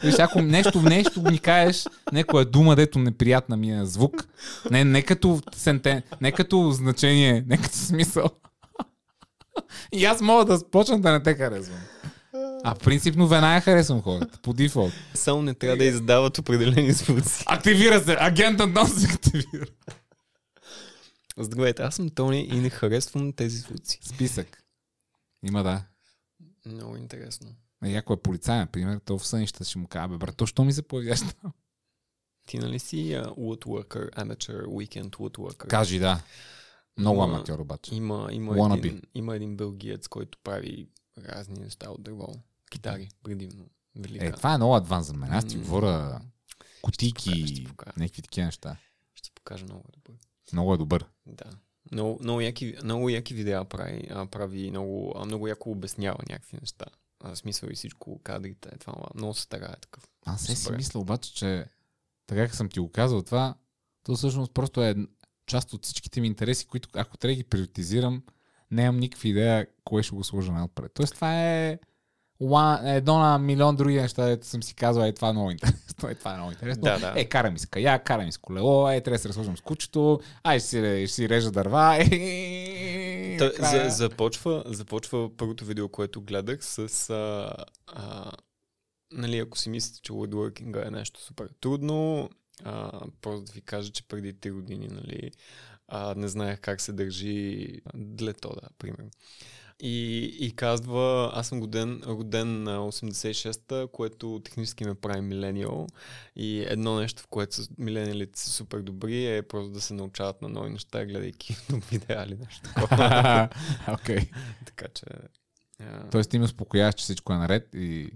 Виж, ако нещо, нещо ми кажеш, някоя дума, дето неприятна ми е звук, не, не като сентен, не като значение, не като смисъл. И аз мога да почна да не те харесвам. А принципно веднага харесвам хората, по дефолт. Само не трябва да издават определени звуци. Активира се, агентът нос се активира. Здравейте, аз съм Тони и не харесвам тези звуци. Списък. Има да. Много интересно. И ако е полицай, например, то в сънищата ще му кажа, бе, брато, що ми се появяш там? Ти нали си uh, woodworker, amateur weekend woodworker? Кажи да. Много Има- аматьор обаче. Има, има, Wannabe. един, има един белгиец, който прави разни неща от дърво. Китари, предимно. Велика. Е, това е много адванс за мен. Аз ти говоря покажа. някакви такива неща. Ще ти покажа много добър. Много е добър. Да. Много, много, яки, много яки видеа прави, а, прави много, а, много яко обяснява някакви неща. А, смисъл и всичко, кадрите, това, ама много се старае такъв. Аз се си мисля обаче, че така как съм ти го казал това, то всъщност просто е част от всичките ми интереси, които ако трябва да ги приоритизирам, нямам никаква идея кое ще го сложа най-отпред. Тоест това е one- едно на милион други неща, дето съм си казал, е това е много интересно, е това е много интересно. Да, да. Е, карам с кая, карам с колело, е, трябва да се разхождам с кучето, ай, ще си, ще си режа дърва, е, Та, за, започва, започва първото видео, което гледах с... А, а, нали, ако си мислите, че woodworking е нещо супер трудно, а, просто да ви кажа, че преди 3 години, нали, а, не знаех как се държи длето, да, примерно. И, и казва, аз съм роден, роден на 86-та, което технически ме прави милениал. И едно нещо, в което милениалите са супер добри, е просто да се научават на нови неща, гледайки видеа или нещо такова. Окей. така че... а, Тоест ти ме успокояваш, че всичко е наред и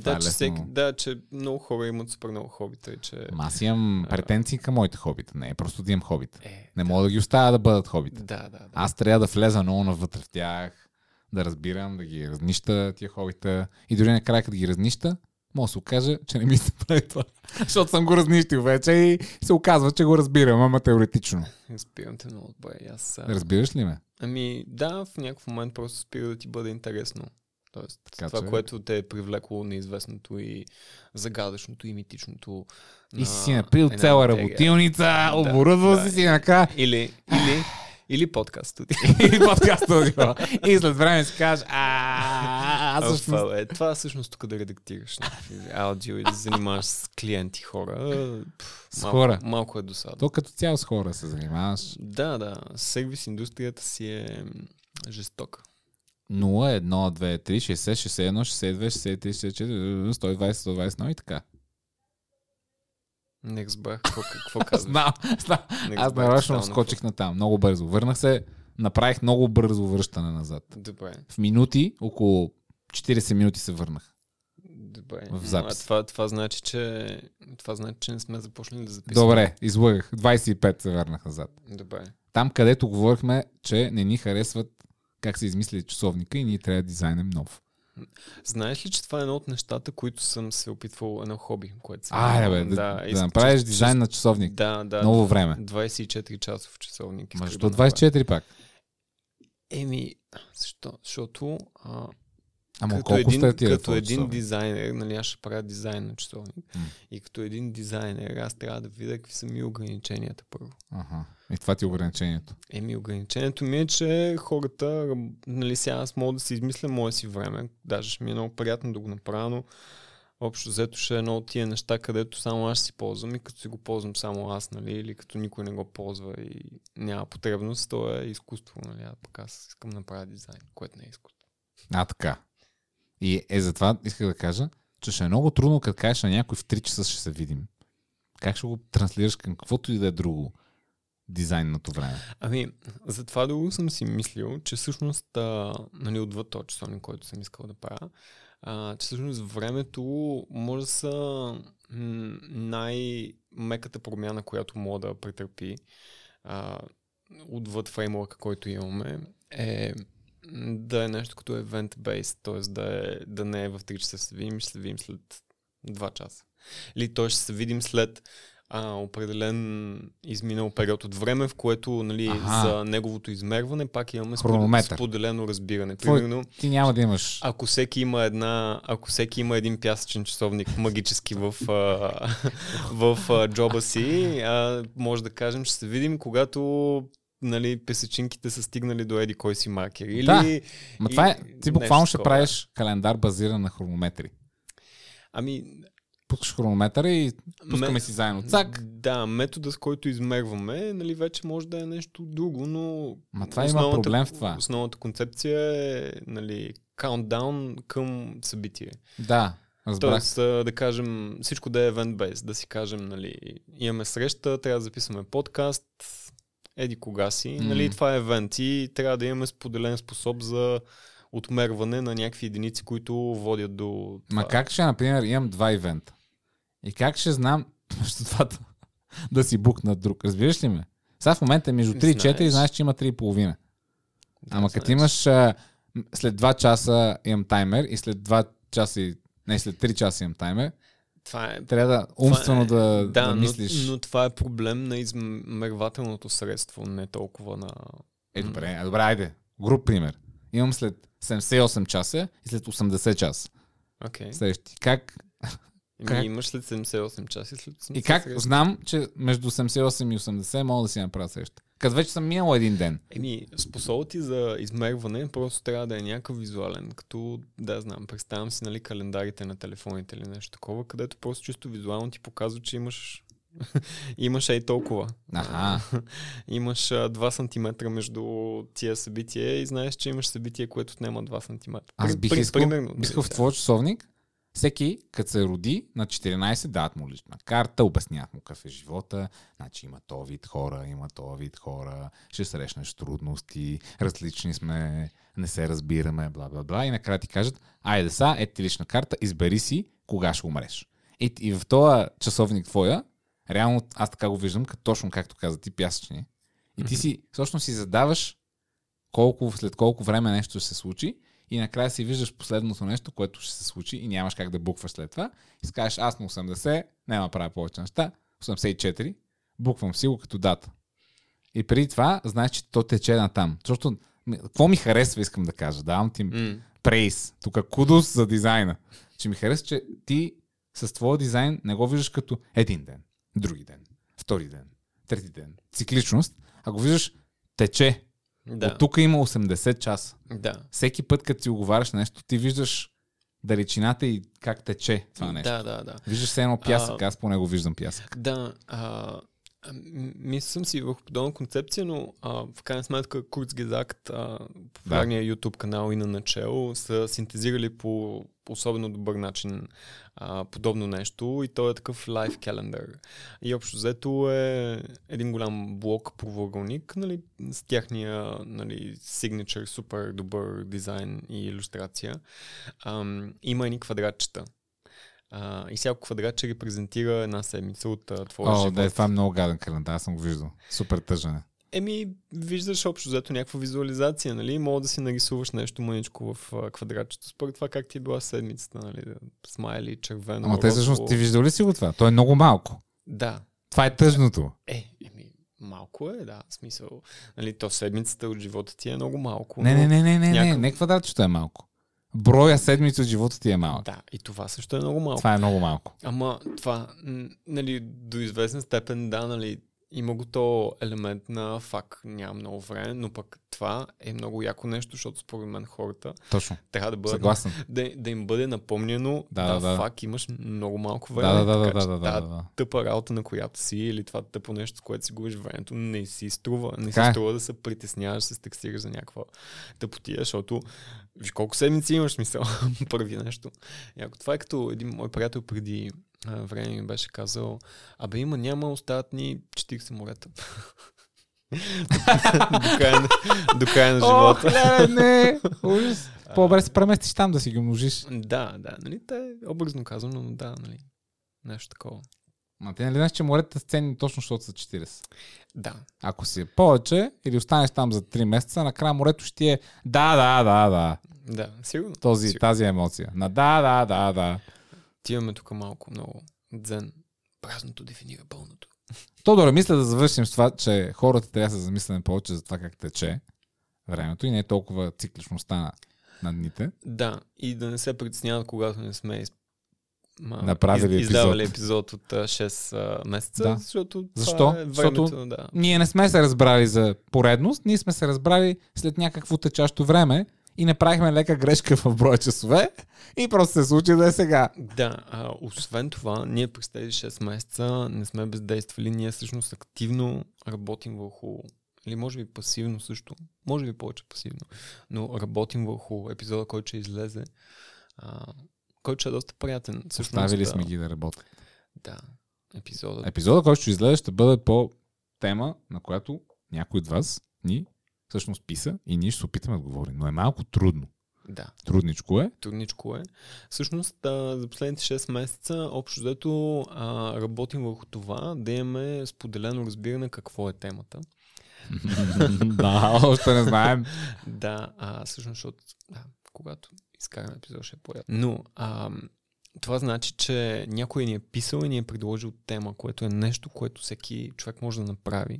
това е да, че всеки, да, че много хора имат супер много хобита че... Ама аз имам претенции към моите хобита. Не просто да имам хобита. Е, Не мога да ги оставя да бъдат хобита. да, да, да. Аз трябва да влеза много навътре в тях, да разбирам, да ги разнища тия хобита. И дори накрая, като ги разнища, мога да се окаже, че не ми се прави това. Защото съм го разнищил вече и се оказва, че го разбирам, ама теоретично. Спирам те много добре. Аз, а... Разбираш ли ме? Ами да, в някакъв момент просто спира да ти бъде интересно. Тоест, Така това, че- което те е привлекло неизвестното и загадъчното и митичното. И на си напил цяла работилница, оборудвал да. си си накрая Или, или, или подкаст студио. и подкаст студио. И след време си кажеш, а, аз всъщност това, е, това всъщност тук да редактираш някакви аудио и да се занимаваш с клиенти хора. С малко, хора. Малко е досадно. То като цяло с хора се занимаваш. Да, да. Сервис индустрията си е жестока. 0, 1, 2, 3, 60, 61, 62, 63, 64, 120, 121 и така. Не разбрах какво, какво казваш. Знам, знам. Аз нарочно скочих на там, много бързо. Върнах се, направих много бързо връщане назад. Добре. В минути, около 40 минути се върнах. Добре. В А запис. това, това, значи, че, това значи, че не сме започнали да записваме. Добре, излъгах. 25 се върнах назад. Добре. Там, където говорихме, че не ни харесват как се измисли часовника и ние трябва да дизайнем нов. Знаеш ли, че това е едно от нещата, които съм се опитвал едно хоби, което съм... А, бе, да, да, искам- направиш дизайн на часовник. Да, да. Ново време. 24 часов часовник. Защо да направя. 24 пак? Еми, защо? Защото а, Ама като колко един, сте тия като един дизайнер, нали аз ще правя дизайн на часовник, М. и като един дизайнер аз трябва да видя какви са ми ограниченията първо. Ага. И това ти е ограничението. Еми, ограничението ми е, че хората, нали сега аз мога да си измисля мое си време, даже ще ми е много приятно да го направя, но общо взето ще е едно от тия неща, където само аз си ползвам и като си го ползвам само аз, нали, или като никой не го ползва и няма потребност, то е изкуство, нали, а пък аз искам да направя дизайн, което не е изкуство. А, така. И е затова исках да кажа, че ще е много трудно, като кажеш на някой в 3 часа ще се видим. Как ще го транслираш към каквото и да е друго дизайнното време? Ами, за това друго съм си мислил, че всъщност, а, нали, отвъд този часовник, който съм искал да правя, а, че всъщност времето може да са най-меката промяна, която мога да претърпи а, отвъд фреймворка, който имаме, е да е нещо като event-based, т.е. Да, е, да не е в 3 часа се видим, ще се видим след 2 часа. Или той ще се видим след а, определен изминал период от време, в което нали, Аха. за неговото измерване пак имаме Хронометър. споделено разбиране. Твой- Примерно, Ти няма да имаш. ако всеки има една, ако всеки има един пясъчен часовник магически в, а, в а, джоба си, а, може да кажем, ще се видим, когато нали, песечинките са стигнали до еди кой си маркер. Или, Да. Ма това е, ти буквално ще такова. правиш календар базиран на хронометри. Ами, Пускаш хронометъра и пускаме ме- си заедно. Цак! Да, метода с който измерваме, нали, вече може да е нещо друго, но... Ма това има проблем в това. Основната концепция е, нали, countdown към събитие. Да, разбрах. Тоест, да кажем, всичко да е event-based, да си кажем, нали, имаме среща, трябва да записваме подкаст, еди кога си, М. нали, това е евент и трябва да имаме споделен способ за отмерване на някакви единици, които водят до това. Ма как ще, например, имам два ивента? И как ще знам между двата да си букна друг? Разбираш ли ме? Сега в момента е между 3 и 4 Знаеш. че има 3,5. Да, Ама като имаш а, след 2 часа имам таймер и след 2 часа и не, след 3 часа имам таймер, Това е трябва да умствено Това е- да, да, но, мислиш. но това е проблем на измервателното средство, не толкова на... Е, добре, е, добре, айде. Груп пример. Имам след 78 часа и след 80 часа. Окей. Следващи. Как, Okay. как? Имаш след 78 часа и след 80 и как среща. знам, че между 88 и 80 мога да си направя среща? Като вече съм минал един ден. Еми, способът ти за измерване просто трябва да е някакъв визуален, като, да знам, представям си, нали, календарите на телефоните или нещо такова, където просто чисто визуално ти показва, че имаш имаш ей толкова. Аха. имаш а, 2 см между тия събития и знаеш, че имаш събитие, което отнема 2 см. Аз бих искал, примерно, бих искал в да. твоя часовник всеки, като се роди на 14, дават му лична карта, обясняват му какъв е живота, значи има то вид хора, има то вид хора, ще срещнеш трудности, различни сме, не се разбираме, бла бла бла. И накрая ти кажат, айде са, ето ти лична карта, избери си кога ще умреш. И, и в този часовник твоя, реално аз така го виждам, като точно както каза ти, пясъчни. И ти си, всъщност си задаваш колко, след колко време нещо ще се случи и накрая си виждаш последното нещо, което ще се случи и нямаш как да букваш след това. И си кажеш, аз на 80, няма правя повече неща, 84, буквам си го като дата. И преди това, знаеш, че то тече на там. Защото, какво ми харесва, искам да кажа. Давам ти М. прейс. Тук кудос за дизайна. Че ми харесва, че ти с твоя дизайн не го виждаш като един ден, други ден, втори ден, трети ден. Цикличност, а го виждаш тече. Да. От тук има 80 часа. да. Всеки път, като си оговаряш нещо, ти виждаш далечината и как тече това нещо. Да, да, да. Виждаш се едно пясък, А- аз поне го виждам пясък. Да, а, а, мисля съм си върху подобна концепция, но а, в крайна сметка Курцгезакт, а, популярния YouTube канал и на начало, са синтезирали по особено добър начин а, подобно нещо и то е такъв live calendar. И общо взето е един голям блок провъгълник, нали, с тяхния нали, signature, супер добър дизайн и иллюстрация. Ам, има едни квадратчета. А, и всяко квадратче репрезентира една седмица от а, твоя О, живот. да, това е много гаден календар, аз съм го виждал. Супер тъжен е. Еми, виждаш общо взето някаква визуализация, нали? Мога да си нарисуваш нещо мъничко в квадратчето, според това как ти е била седмицата, нали? Смайли, червено, Ама те всъщност, ти виждал ли си го това? То е много малко. Да. Това е тъжното. Е, еми, малко е, да, в смисъл. Нали, то седмицата от живота ти е много малко. Не, не, не, не, не, не, някакъв- не квадратчето е малко. Броя седмици от живота ти е малък. Да, и това също е много малко. Това е много малко. Ама това, нали, до известен степен, да, нали, има го то елемент на фак, няма много време, но пък това е много яко нещо, защото според мен хората Точно. трябва да бъдат Съгласен. да, да им бъде напомнено, Да, да, да, да, да. фак, имаш много малко Да, време. да, да, да, така да, че да, да, тази да. тъпа работа, на която си, или това тъпо нещо, с което си губиш времето, не си струва. Не Така си е. струва да се притесняваш, да се текстираш за някаква тъпотия, защото виж колко седмици имаш смисъл. Първи нещо. И ако това е като един мой приятел преди време ми беше казал, абе има, няма, остават ни 40 морета. до, края на, до края на живота. леле, не! Ужас. По-добре се преместиш там да си ги множиш. Да, да, нали, те образно казано, но да, нали, нещо такова. Ма ти нали знаеш, че моретата са ценни точно, защото са 40. Да, Ако си е повече или останеш там за 3 месеца, накрая морето ще ти е да, да, да, да. да, сигурно. Този, Сигурно. тази емоция. На да, да, да, да. Ти имаме тук малко много дзен Празното дефинира пълното. Тодора, мисля да завършим с това, че хората трябва да се замислене повече за това как тече времето и не е толкова цикличността на, на дните. Да, и да не се притесняват, когато не сме из... ма, Направили из, издавали епизод. епизод от а, 6 а, месеца, Да. защото това Защо? е Защото- времето, да. Ние не сме се разбрали за поредност, ние сме се разбрали след някакво течащо време и направихме лека грешка в броя часове и просто се случи да е сега. Да, а, освен това, ние през тези 6 месеца не сме бездействали, ние всъщност активно работим върху, или може би пасивно също, може би повече пасивно, но работим върху епизода, който ще излезе, а, който ще е доста приятен. Всъщност, Оставили да, сме ги да работят. Да, епизодът. Епизода, който ще излезе, ще бъде по тема, на която някой от вас ни всъщност писа и ние ще се опитаме да говорим. Но е малко трудно. Да, Трудничко е. трудничко е. Всъщност, а, за последните 6 месеца, общо взето, работим върху това да имаме споделено разбиране какво е темата. да, още не знаем. Да, а, всъщност, защото да, когато изкараме епизод ще е по Но а, това значи, че някой ни е писал и ни е предложил тема, което е нещо, което всеки човек може да направи.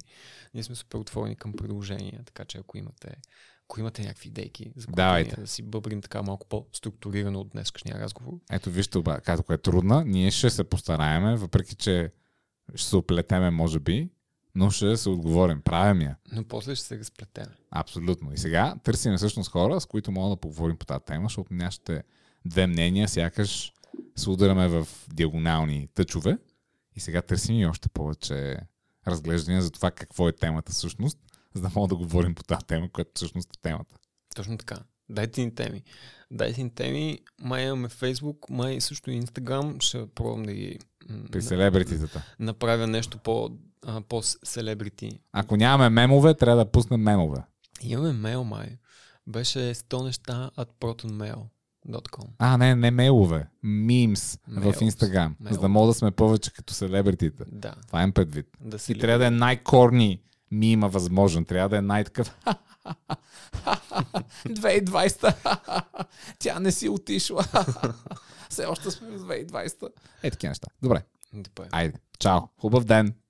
Ние сме супер отворени към предложения, така че ако имате, ако имате някакви идейки, за които да си бъбрим така малко по-структурирано от днескашния разговор, Ето вижте, оба, като е трудна, ние ще се постараеме, въпреки че ще се оплетеме, може би, но ще се отговорим. Правим я. но после ще се разплетеме. Абсолютно. И сега търсим всъщност хора, с които мога да поговорим по тази тема, защото нашите две мнения сякаш се ударяме в диагонални тъчове. И сега търсим и още повече разглеждания за това какво е темата всъщност, за да мога да говорим по тази тема, която всъщност е темата. Точно така. Дайте ни теми. Дайте ни теми. Май имаме Facebook, май също и Instagram. Ще пробвам да ги При селебрититата. направя нещо по, а, по-селебрити. Ако нямаме мемове, трябва да пуснем мемове. Имаме мейл, май. Беше 100 неща at protonmail.com. А, не, не мейлове. Мимс в. Инстаграм. За да мога да сме повече като селебритите. Да. Това им предвид. Да се И трябва да е най-корни мима възможен. Трябва да е най-такъв. 2020. Тя не си отишла. Все още сме в 2020. Е, такива неща. Добре. Добре. Айде. Чао. Хубав ден.